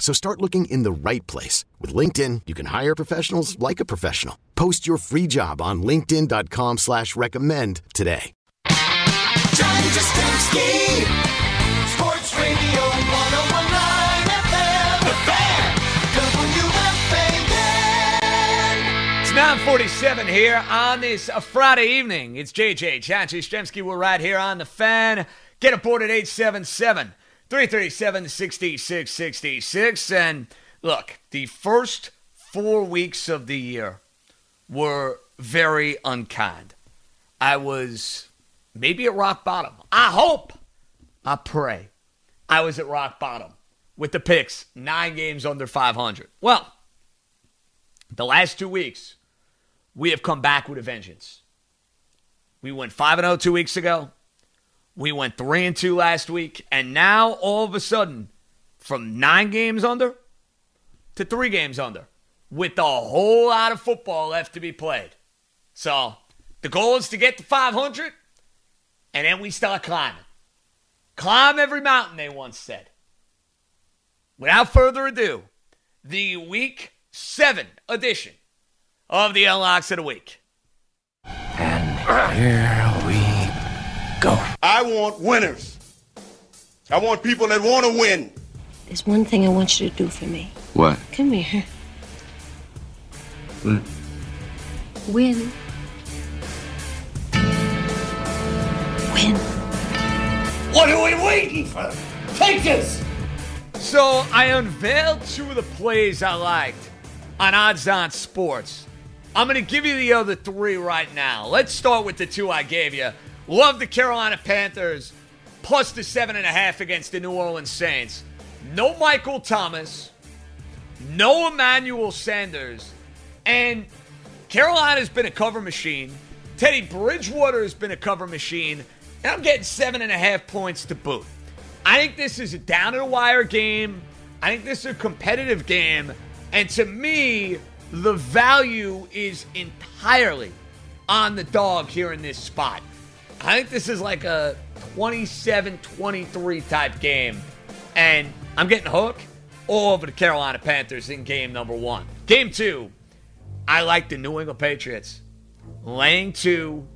So start looking in the right place. With LinkedIn, you can hire professionals like a professional. Post your free job on linkedin.com slash recommend today. John Jastremski, Sports Radio 1019 FM, The Fan, WFAN. It's 947 here on this uh, Friday evening. It's JJ John Jastremski. We're right here on the fan. Get aboard at 877 337 6666. And look, the first four weeks of the year were very unkind. I was maybe at rock bottom. I hope, I pray, I was at rock bottom with the picks, nine games under 500. Well, the last two weeks, we have come back with a vengeance. We went 5 0 two weeks ago. We went 3 and 2 last week. And now, all of a sudden, from nine games under to three games under, with a whole lot of football left to be played. So, the goal is to get to 500, and then we start climbing. Climb every mountain, they once said. Without further ado, the week seven edition of the Unlocks of the Week. I want winners. I want people that want to win. There's one thing I want you to do for me. What? Come here. What? Win. Win. What are we waiting for? Take this! So I unveiled two of the plays I liked on Odds On Sports. I'm going to give you the other three right now. Let's start with the two I gave you. Love the Carolina Panthers plus the seven and a half against the New Orleans Saints. No Michael Thomas, no Emmanuel Sanders, and Carolina's been a cover machine. Teddy Bridgewater has been a cover machine, and I'm getting seven and a half points to boot. I think this is a down to the wire game. I think this is a competitive game. And to me, the value is entirely on the dog here in this spot. I think this is like a 27 23 type game. And I'm getting hooked all over the Carolina Panthers in game number one. Game two, I like the New England Patriots laying two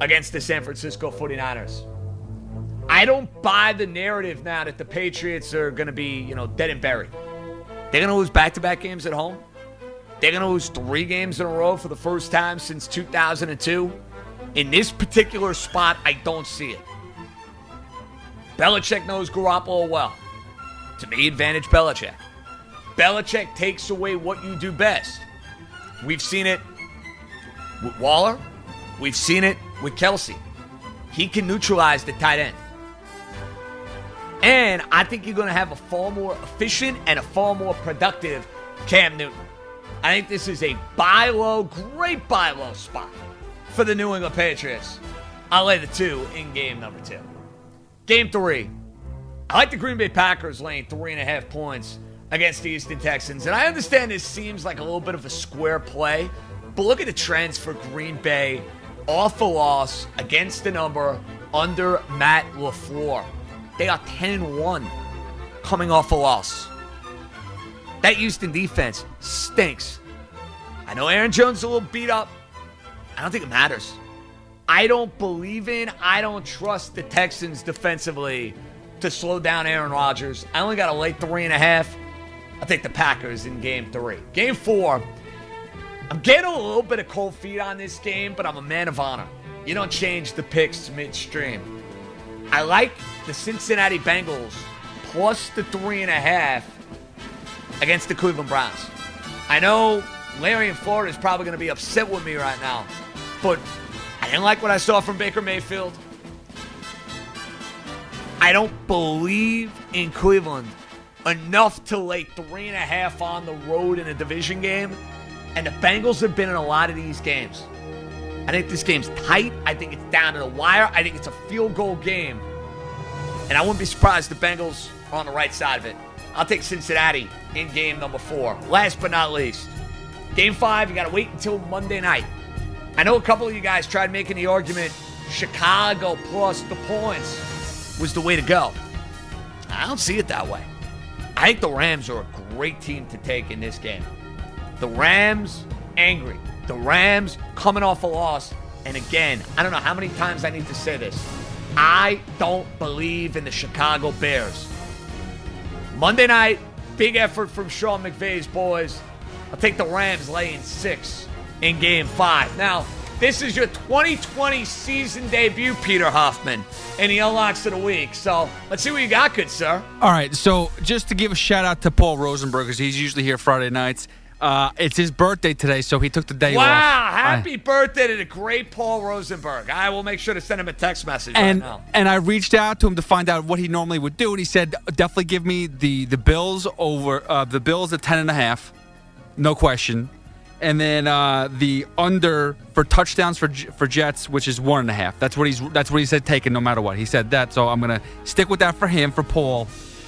against the San Francisco 49ers. I don't buy the narrative now that the Patriots are going to be, you know, dead and buried. They're going to lose back to back games at home. They're going to lose three games in a row for the first time since 2002. In this particular spot, I don't see it. Belichick knows Garoppolo well. To me, advantage Belichick. Belichick takes away what you do best. We've seen it with Waller. We've seen it with Kelce. He can neutralize the tight end. And I think you're going to have a far more efficient and a far more productive Cam Newton. I think this is a buy low, great buy low spot for the New England Patriots. I'll lay the two in game number two. Game three. I like the Green Bay Packers laying three and a half points against the Houston Texans. And I understand this seems like a little bit of a square play, but look at the trends for Green Bay off a loss against the number under Matt LaFleur. They are 10 and 1 coming off a loss. That Houston defense stinks. I know Aaron Jones is a little beat up. I don't think it matters. I don't believe in, I don't trust the Texans defensively to slow down Aaron Rodgers. I only got a late three and a half. I think the Packers in game three. Game four, I'm getting a little bit of cold feet on this game, but I'm a man of honor. You don't change the picks midstream. I like the Cincinnati Bengals plus the three and a half against the Cleveland Browns. I know Larry in Florida is probably going to be upset with me right now, but I didn't like what I saw from Baker Mayfield. I don't believe in Cleveland enough to lay three and a half on the road in a division game. And the Bengals have been in a lot of these games. I think this game's tight. I think it's down to the wire. I think it's a field goal game. And I wouldn't be surprised the Bengals are on the right side of it. I'll take Cincinnati in game number four. Last but not least, game five, you got to wait until Monday night. I know a couple of you guys tried making the argument Chicago plus the points was the way to go. I don't see it that way. I think the Rams are a great team to take in this game. The Rams angry. The Rams coming off a loss. And again, I don't know how many times I need to say this. I don't believe in the Chicago Bears. Monday night, big effort from Sean McVay's boys. I'll take the Rams laying six in game five. Now, this is your 2020 season debut, Peter Hoffman, and the unlocks of the week. So let's see what you got, good sir. All right, so just to give a shout out to Paul Rosenberg, because he's usually here Friday nights. Uh, it's his birthday today, so he took the day Wow, off. Wow! Happy birthday to the great Paul Rosenberg. I will make sure to send him a text message and right now. and I reached out to him to find out what he normally would do, and he said definitely give me the the Bills over uh, the Bills at ten and a half, no question, and then uh, the under for touchdowns for for Jets, which is one and a half. That's what he's that's what he said taking no matter what. He said that, so I'm gonna stick with that for him for Paul.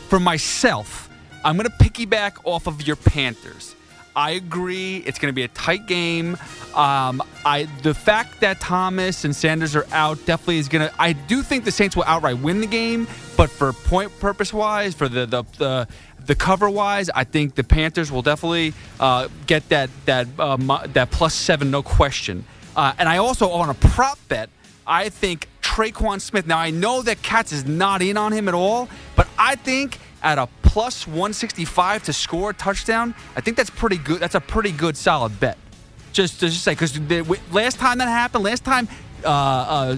For myself, I'm gonna piggyback off of your Panthers. I agree. It's going to be a tight game. Um, I the fact that Thomas and Sanders are out definitely is going to. I do think the Saints will outright win the game, but for point purpose wise, for the the the, the cover wise, I think the Panthers will definitely uh, get that that uh, that plus seven, no question. Uh, and I also on a prop bet. I think Tre'Quan Smith. Now I know that Katz is not in on him at all, but I think at a plus 165 to score a touchdown, I think that's pretty good. That's a pretty good solid bet. Just to just say, because last time that happened, last time uh, uh,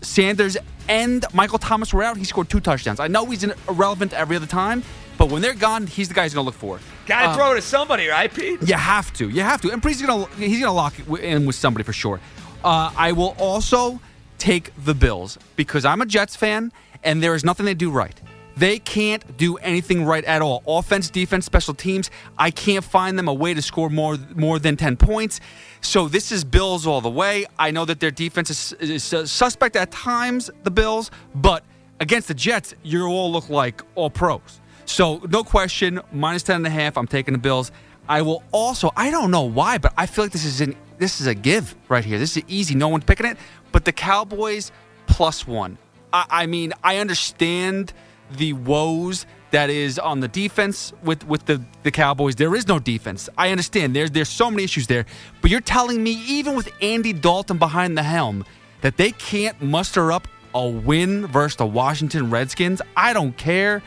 Sanders and Michael Thomas were out, he scored two touchdowns. I know he's irrelevant every other time, but when they're gone, he's the guy he's going to look for. Got to Uh, throw it to somebody, right, Pete? you have to. You have to. And he's gonna he's gonna lock it in with somebody for sure. Uh, I will also take the Bills because I'm a Jets fan, and there is nothing they do right. They can't do anything right at all. Offense, defense, special teams. I can't find them a way to score more more than ten points. So this is Bills all the way. I know that their defense is, is suspect at times, the Bills, but against the Jets, you all look like all pros. So no question, minus ten and a half. I'm taking the Bills. I will also. I don't know why, but I feel like this is an this is a give right here. This is easy. No one's picking it. But the Cowboys plus one. I, I mean, I understand the woes that is on the defense with with the the Cowboys. There is no defense. I understand. There's there's so many issues there. But you're telling me even with Andy Dalton behind the helm that they can't muster up a win versus the Washington Redskins? I don't care.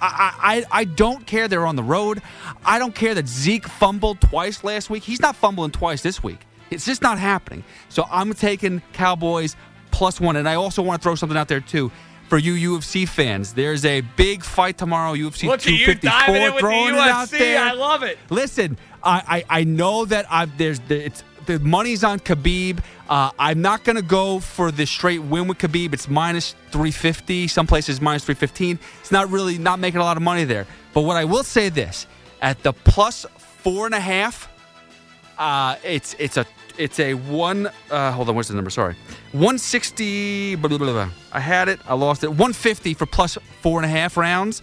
I, I, I don't care they're on the road. I don't care that Zeke fumbled twice last week. He's not fumbling twice this week. It's just not happening. So I'm taking Cowboys plus one. And I also want to throw something out there, too. For you UFC fans, there's a big fight tomorrow, UFC Look at you 254. in with the throwing it out there. I love it. Listen, I, I, I know that I've there's the, it's the money's on Khabib. Uh, I'm not gonna go for the straight win with Khabib. It's minus 350. Some places minus 315. It's not really not making a lot of money there. But what I will say this at the plus four and a half, uh, it's it's a it's a one. Uh, hold on, what's the number? Sorry, 160. Blah, blah, blah. I had it. I lost it. 150 for plus four and a half rounds.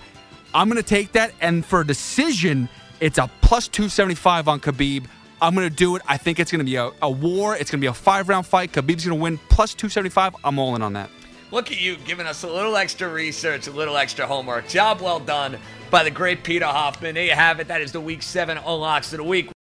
I'm to take that. And for a decision, it's a plus 275 on Khabib. I'm to do it. I think it's to be a, a war. It's to be a five round fight. Khabib's to win plus 275. I'm all in on that. Look at you giving us a little extra research, a little extra homework. Job well done by the great Peter Hoffman. There you have it. That is the week seven unlocks of the week.